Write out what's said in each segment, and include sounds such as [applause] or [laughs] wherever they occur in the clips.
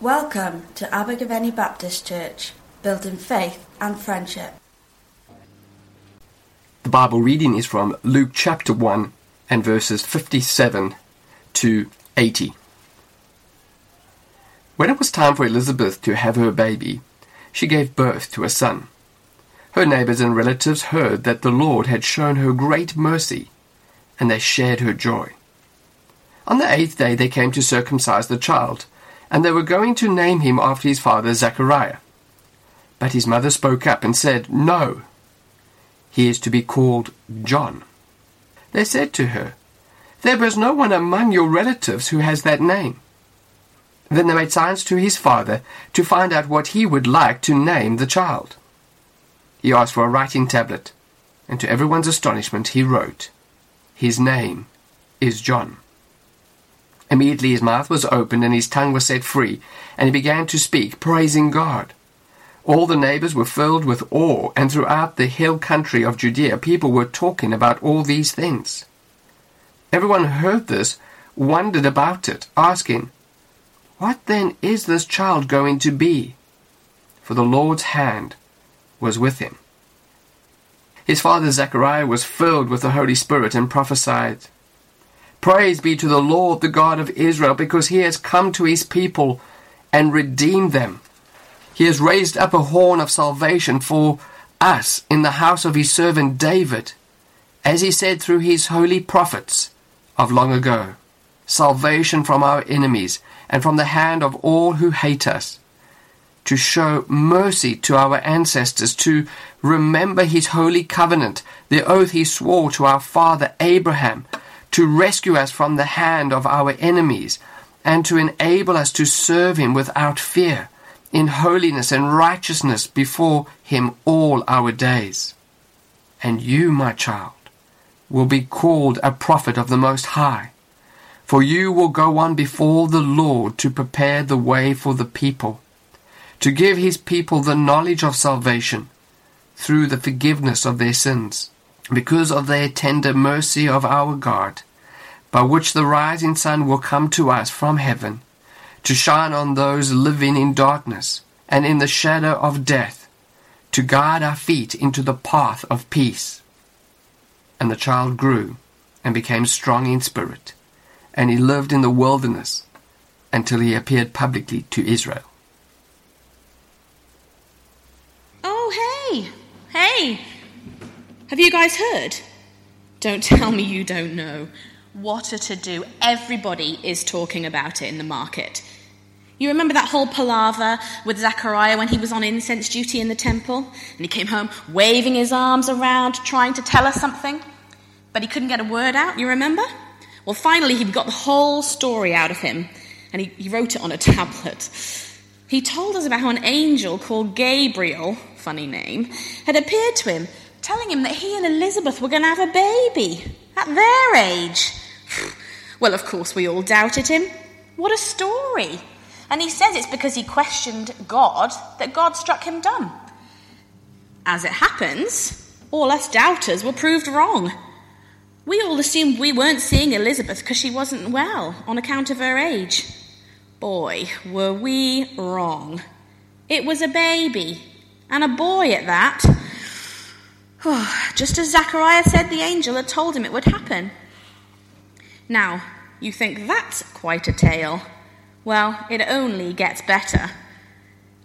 Welcome to Abergavenny Baptist Church, building faith and friendship. The Bible reading is from Luke chapter 1 and verses 57 to 80. When it was time for Elizabeth to have her baby, she gave birth to a son. Her neighbors and relatives heard that the Lord had shown her great mercy, and they shared her joy. On the eighth day they came to circumcise the child, and they were going to name him after his father Zechariah. But his mother spoke up and said, No, he is to be called John. They said to her, There is no one among your relatives who has that name. Then they made signs to his father to find out what he would like to name the child. He asked for a writing tablet, and to everyone's astonishment he wrote, His name is John. Immediately his mouth was opened and his tongue was set free, and he began to speak, praising God. All the neighbors were filled with awe, and throughout the hill country of Judea people were talking about all these things. Everyone who heard this wondered about it, asking, What then is this child going to be? For the Lord's hand was with him. His father Zechariah was filled with the Holy Spirit and prophesied, Praise be to the Lord, the God of Israel, because he has come to his people and redeemed them. He has raised up a horn of salvation for us in the house of his servant David, as he said through his holy prophets of long ago. Salvation from our enemies and from the hand of all who hate us. To show mercy to our ancestors, to remember his holy covenant, the oath he swore to our father Abraham, to rescue us from the hand of our enemies, and to enable us to serve him without fear, in holiness and righteousness before him all our days. And you, my child, will be called a prophet of the Most High, for you will go on before the Lord to prepare the way for the people, to give his people the knowledge of salvation through the forgiveness of their sins because of the tender mercy of our God, by which the rising sun will come to us from heaven, to shine on those living in darkness and in the shadow of death, to guide our feet into the path of peace. And the child grew and became strong in spirit, and he lived in the wilderness until he appeared publicly to Israel. Oh, hey! Hey! Have you guys heard? Don't tell me you don't know. What a to do. Everybody is talking about it in the market. You remember that whole palaver with Zechariah when he was on incense duty in the temple? And he came home waving his arms around, trying to tell us something? But he couldn't get a word out, you remember? Well, finally, he got the whole story out of him, and he, he wrote it on a [laughs] tablet. He told us about how an angel called Gabriel, funny name, had appeared to him, telling him that he and Elizabeth were going to have a baby at their age. [sighs] Well, of course, we all doubted him. What a story! And he says it's because he questioned God that God struck him dumb. As it happens, all us doubters were proved wrong. We all assumed we weren't seeing Elizabeth because she wasn't well on account of her age. Boy, were we wrong. It was a baby, and a boy at that. Oh, just as Zachariah said the angel had told him it would happen. Now, you think that's quite a tale. Well, it only gets better.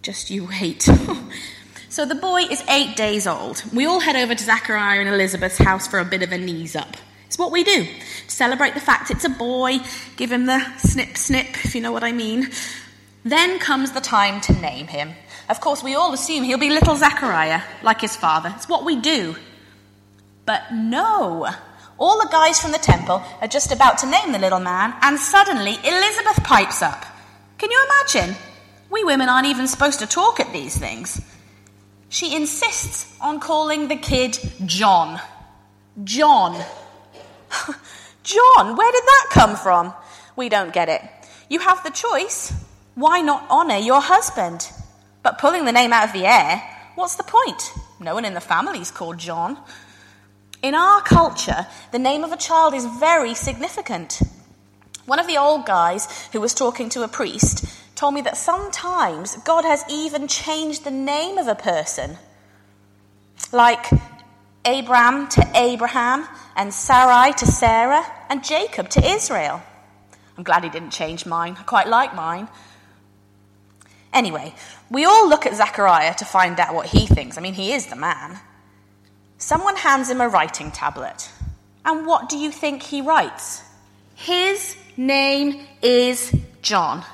Just you wait. [laughs] so the boy is eight days old. We all head over to Zachariah and Elizabeth's house for a bit of a knees up. It's what we do. to Celebrate the fact it's a boy, give him the snip snip, if you know what I mean. Then comes the time to name him. Of course, we all assume he'll be little Zachariah, like his father. It's what we do. But no. All the guys from the temple are just about to name the little man, and suddenly Elizabeth pipes up. Can you imagine? We women aren't even supposed to talk at these things. She insists on calling the kid John. John. [laughs] John, where did that come from? We don't get it. You have the choice. Why not honour your husband? But pulling the name out of the air, what's the point? No one in the family's called John. In our culture, the name of a child is very significant. One of the old guys who was talking to a priest told me that sometimes God has even changed the name of a person. Like Abram to Abraham, and Sarai to Sarah, and Jacob to Israel. I'm glad he didn't change mine. I quite like mine. Anyway, we all look at Zechariah to find out what he thinks. I mean, he is the man. Someone hands him a writing tablet. And what do you think he writes? His name is John.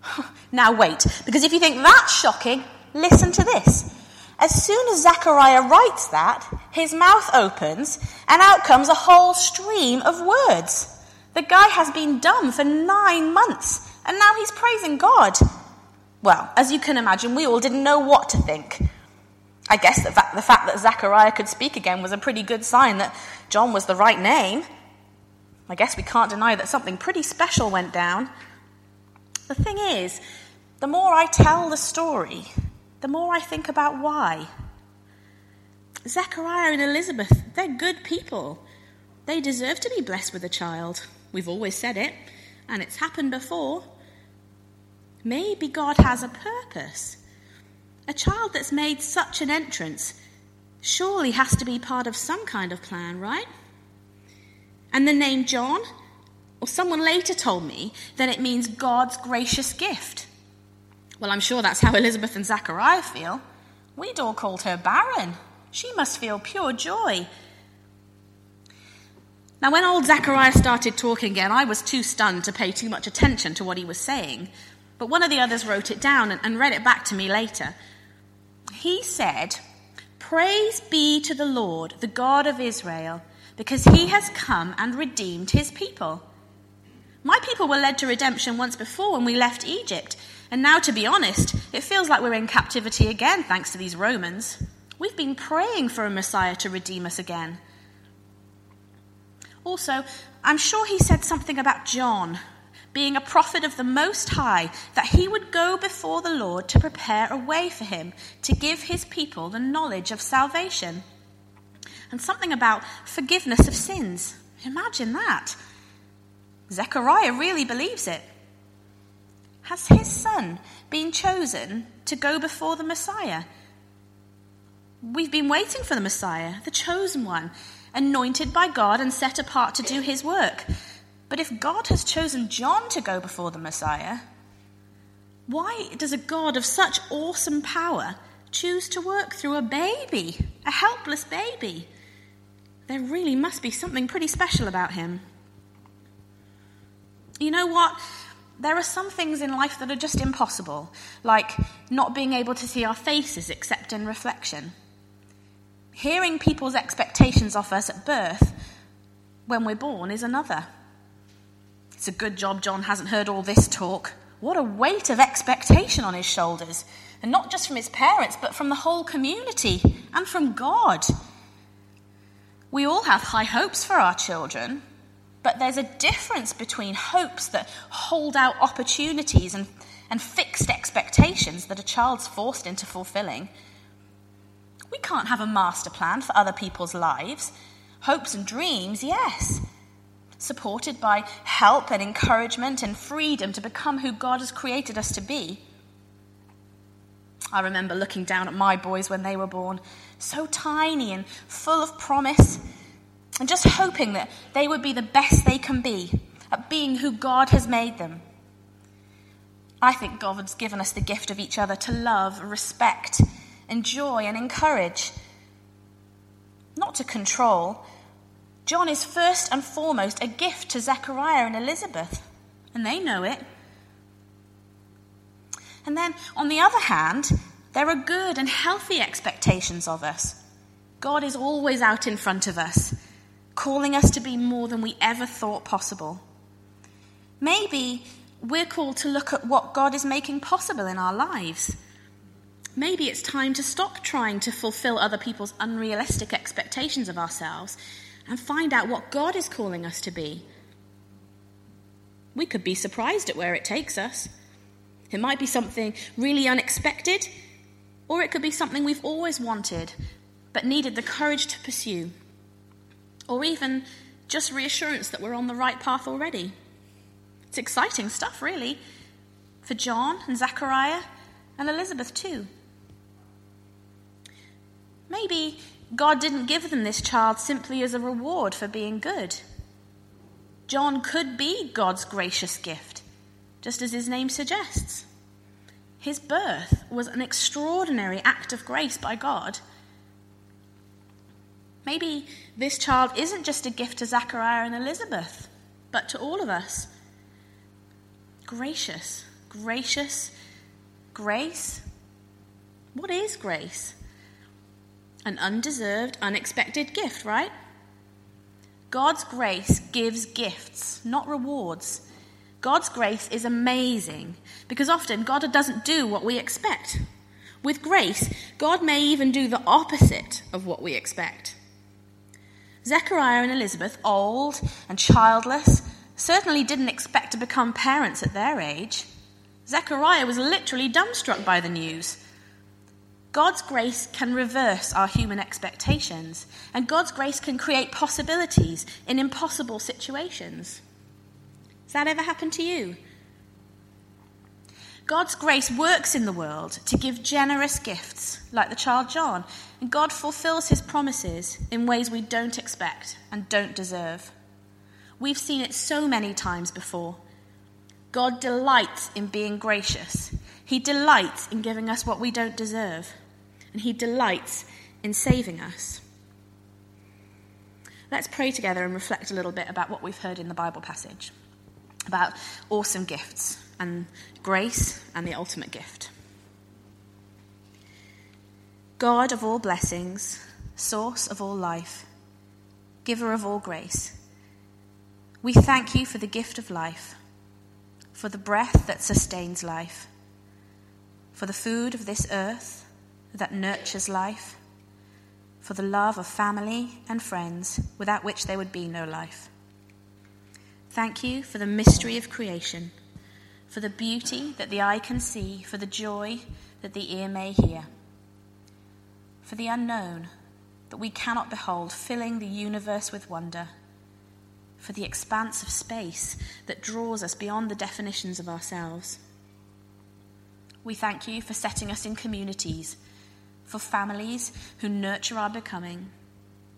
[laughs] now, wait, because if you think that's shocking, listen to this. As soon as Zechariah writes that, his mouth opens and out comes a whole stream of words. The guy has been dumb for nine months and now he's praising God. Well, as you can imagine, we all didn't know what to think. I guess the fact, the fact that Zechariah could speak again was a pretty good sign that John was the right name. I guess we can't deny that something pretty special went down. The thing is, the more I tell the story, the more I think about why. Zechariah and Elizabeth, they're good people. They deserve to be blessed with a child. We've always said it, and it's happened before. Maybe God has a purpose. A child that's made such an entrance surely has to be part of some kind of plan, right? And the name John, or someone later told me that it means God's gracious gift. Well, I'm sure that's how Elizabeth and Zachariah feel. We'd all called her barren. She must feel pure joy. Now, when old Zachariah started talking again, I was too stunned to pay too much attention to what he was saying. But one of the others wrote it down and, and read it back to me later. He said, Praise be to the Lord, the God of Israel, because he has come and redeemed his people. My people were led to redemption once before when we left Egypt, and now, to be honest, it feels like we're in captivity again thanks to these Romans. We've been praying for a Messiah to redeem us again. Also, I'm sure he said something about John being a prophet of the Most High, that he would go before the Lord to prepare a way for him, to give his people the knowledge of salvation. And something about forgiveness of sins. Imagine that. Zechariah really believes it. Has his son been chosen to go before the Messiah? We've been waiting for the Messiah, the chosen one, anointed by God and set apart to do his work. But if God has chosen John to go before the Messiah, why does a God of such awesome power choose to work through a baby, a helpless baby? There really must be something pretty special about him. You know what? there are some things in life that are just impossible, like not being able to see our faces except in reflection. Hearing people's expectations of us at birth when we're born is another. It's a good job John hasn't heard all this talk. What a weight of expectation on his shoulders, and not just from his parents, but from the whole community and from God. We all have high hopes for our children, but there's a difference between hopes that hold out opportunities and, and fixed expectations that a child's forced into fulfilling. We can't have a master plan for other people's lives. Hopes and dreams, yes. Supported by help and encouragement and freedom to become who God has created us to be. I remember looking down at my boys when they were born, so tiny and full of promise and just hoping that they would be the best they can be at being who God has made them. I think God has given us the gift of each other to love, respect, enjoy, and encourage, not to control. John is first and foremost a gift to Zechariah and Elizabeth, and they know it. And then, on the other hand, there are good and healthy expectations of us. God is always out in front of us, calling us to be more than we ever thought possible. Maybe we're called to look at what God is making possible in our lives. Maybe it's time to stop trying to fulfill other people's unrealistic expectations of ourselves and find out what God is calling us to be. We could be surprised at where it takes us. It might be something really unexpected, or it could be something we've always wanted but needed the courage to pursue or even just reassurance that we're on the right path already. It's exciting stuff, really. for John and Zachariah and Elizabeth too. Maybe God didn't give them this child simply as a reward for being good. John could be God's gracious gift, just as his name suggests. His birth was an extraordinary act of grace by God. Maybe this child isn't just a gift to Zachariah and Elizabeth, but to all of us. Gracious, gracious, grace. What is grace? An undeserved, unexpected gift, right? God's grace gives gifts, not rewards. God's grace is amazing because often God doesn't do what we expect. With grace, God may even do the opposite of what we expect. Zechariah and Elizabeth, old and childless, certainly didn't expect to become parents at their age. Zechariah was literally dumbstruck by the news. God's grace can reverse our human expectations, and God's grace can create possibilities in impossible situations Has that ever happened to you? God's grace works in the world to give generous gifts, like the child John, and God fulfills his promises in ways we don't expect and don't deserve. We've seen it so many times before. God delights in being gracious, He delights in giving us what we don't deserve, and He delights in saving us. Let's pray together and reflect a little bit about what we've heard in the Bible passage about awesome gifts and grace and the ultimate gift. God of all blessings, source of all life, giver of all grace, we thank you for the gift of life, for the breath that sustains life, for the food of this earth that nurtures life, for the love of family and friends without which there would be no life. Thank you for the mystery of creation, for the beauty that the eye can see, for the joy that the ear may hear, for the unknown that we cannot behold, filling the universe with wonder, for the expanse of space that draws us beyond the definitions of ourselves. We thank you for setting us in communities, for families who nurture our becoming,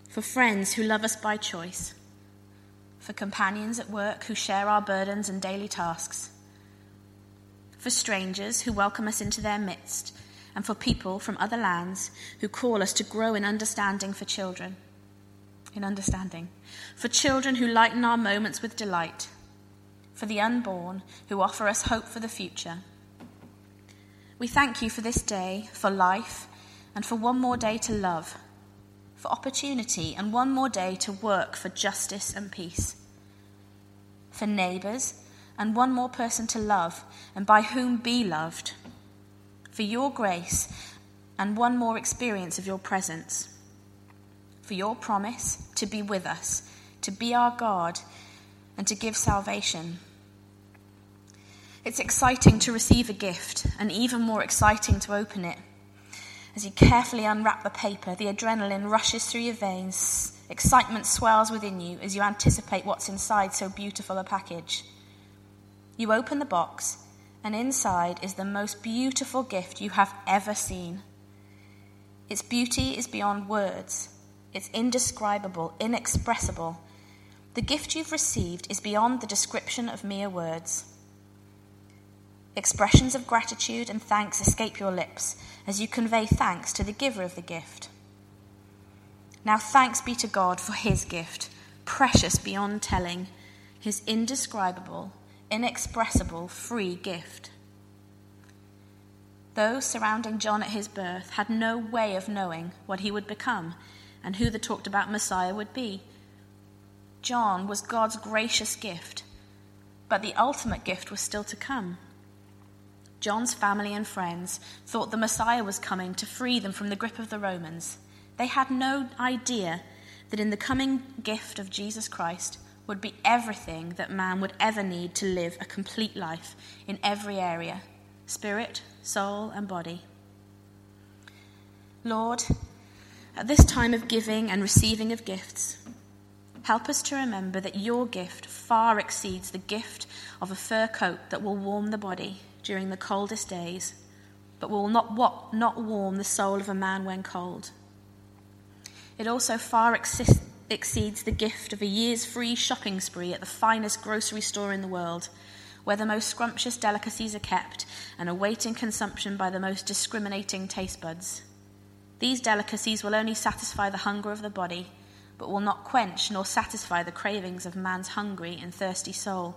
for friends who love us by choice for companions at work who share our burdens and daily tasks, for strangers who welcome us into their midst, and for people from other lands who call us to grow in understanding for children. In understanding. For children who lighten our moments with delight. For the unborn who offer us hope for the future. We thank you for this day, for life, and for one more day to love for opportunity and one more day to work for justice and peace, for neighbours and one more person to love and by whom be loved, for your grace and one more experience of your presence, for your promise to be with us, to be our God, and to give salvation. It's exciting to receive a gift, and even more exciting to open it. As you carefully unwrap the paper, the adrenaline rushes through your veins. Excitement swells within you as you anticipate what's inside so beautiful a package. You open the box, and inside is the most beautiful gift you have ever seen. Its beauty is beyond words, it's indescribable, inexpressible. The gift you've received is beyond the description of mere words. Expressions of gratitude and thanks escape your lips as you convey thanks to the giver of the gift. Now, thanks be to God for his gift, precious beyond telling, his indescribable, inexpressible, free gift. Those surrounding John at his birth had no way of knowing what he would become and who the talked about Messiah would be. John was God's gracious gift, but the ultimate gift was still to come. John's family and friends thought the Messiah was coming to free them from the grip of the Romans. They had no idea that in the coming gift of Jesus Christ would be everything that man would ever need to live a complete life in every area spirit, soul, and body. Lord, at this time of giving and receiving of gifts, help us to remember that your gift far exceeds the gift of a fur coat that will warm the body during the coldest days, but will not, what, not warm the soul of a man when cold. It also far exceeds the gift of a year's free shopping spree at the finest grocery store in the world, where the most scrumptious delicacies are kept and awaiting consumption by the most discriminating taste buds. These delicacies will only satisfy the hunger of the body, but will not quench nor satisfy the cravings of man's hungry and thirsty soul.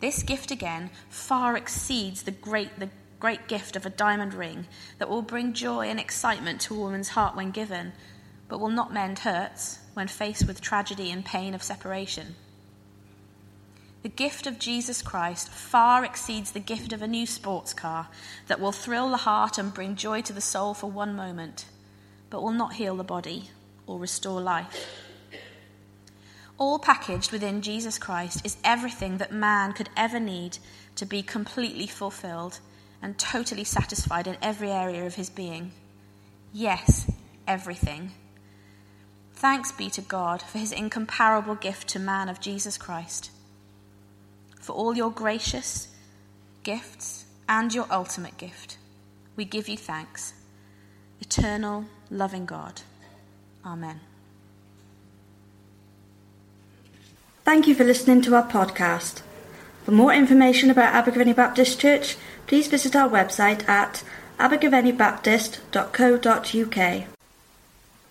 This gift again far exceeds the great, the great gift of a diamond ring that will bring joy and excitement to a woman's heart when given, but will not mend hurts when faced with tragedy and pain of separation. The gift of Jesus Christ far exceeds the gift of a new sports car that will thrill the heart and bring joy to the soul for one moment, but will not heal the body or restore life. All packaged within Jesus Christ is everything that man could ever need to be completely fulfilled and totally satisfied in every area of his being. Yes, everything. Thanks be to God for his incomparable gift to man of Jesus Christ. For all your gracious gifts and your ultimate gift, we give you thanks. Eternal, loving God. Amen. Thank you for listening to our podcast. For more information about Abergavenny Baptist Church, please visit our website at abergavennybaptist.co.uk.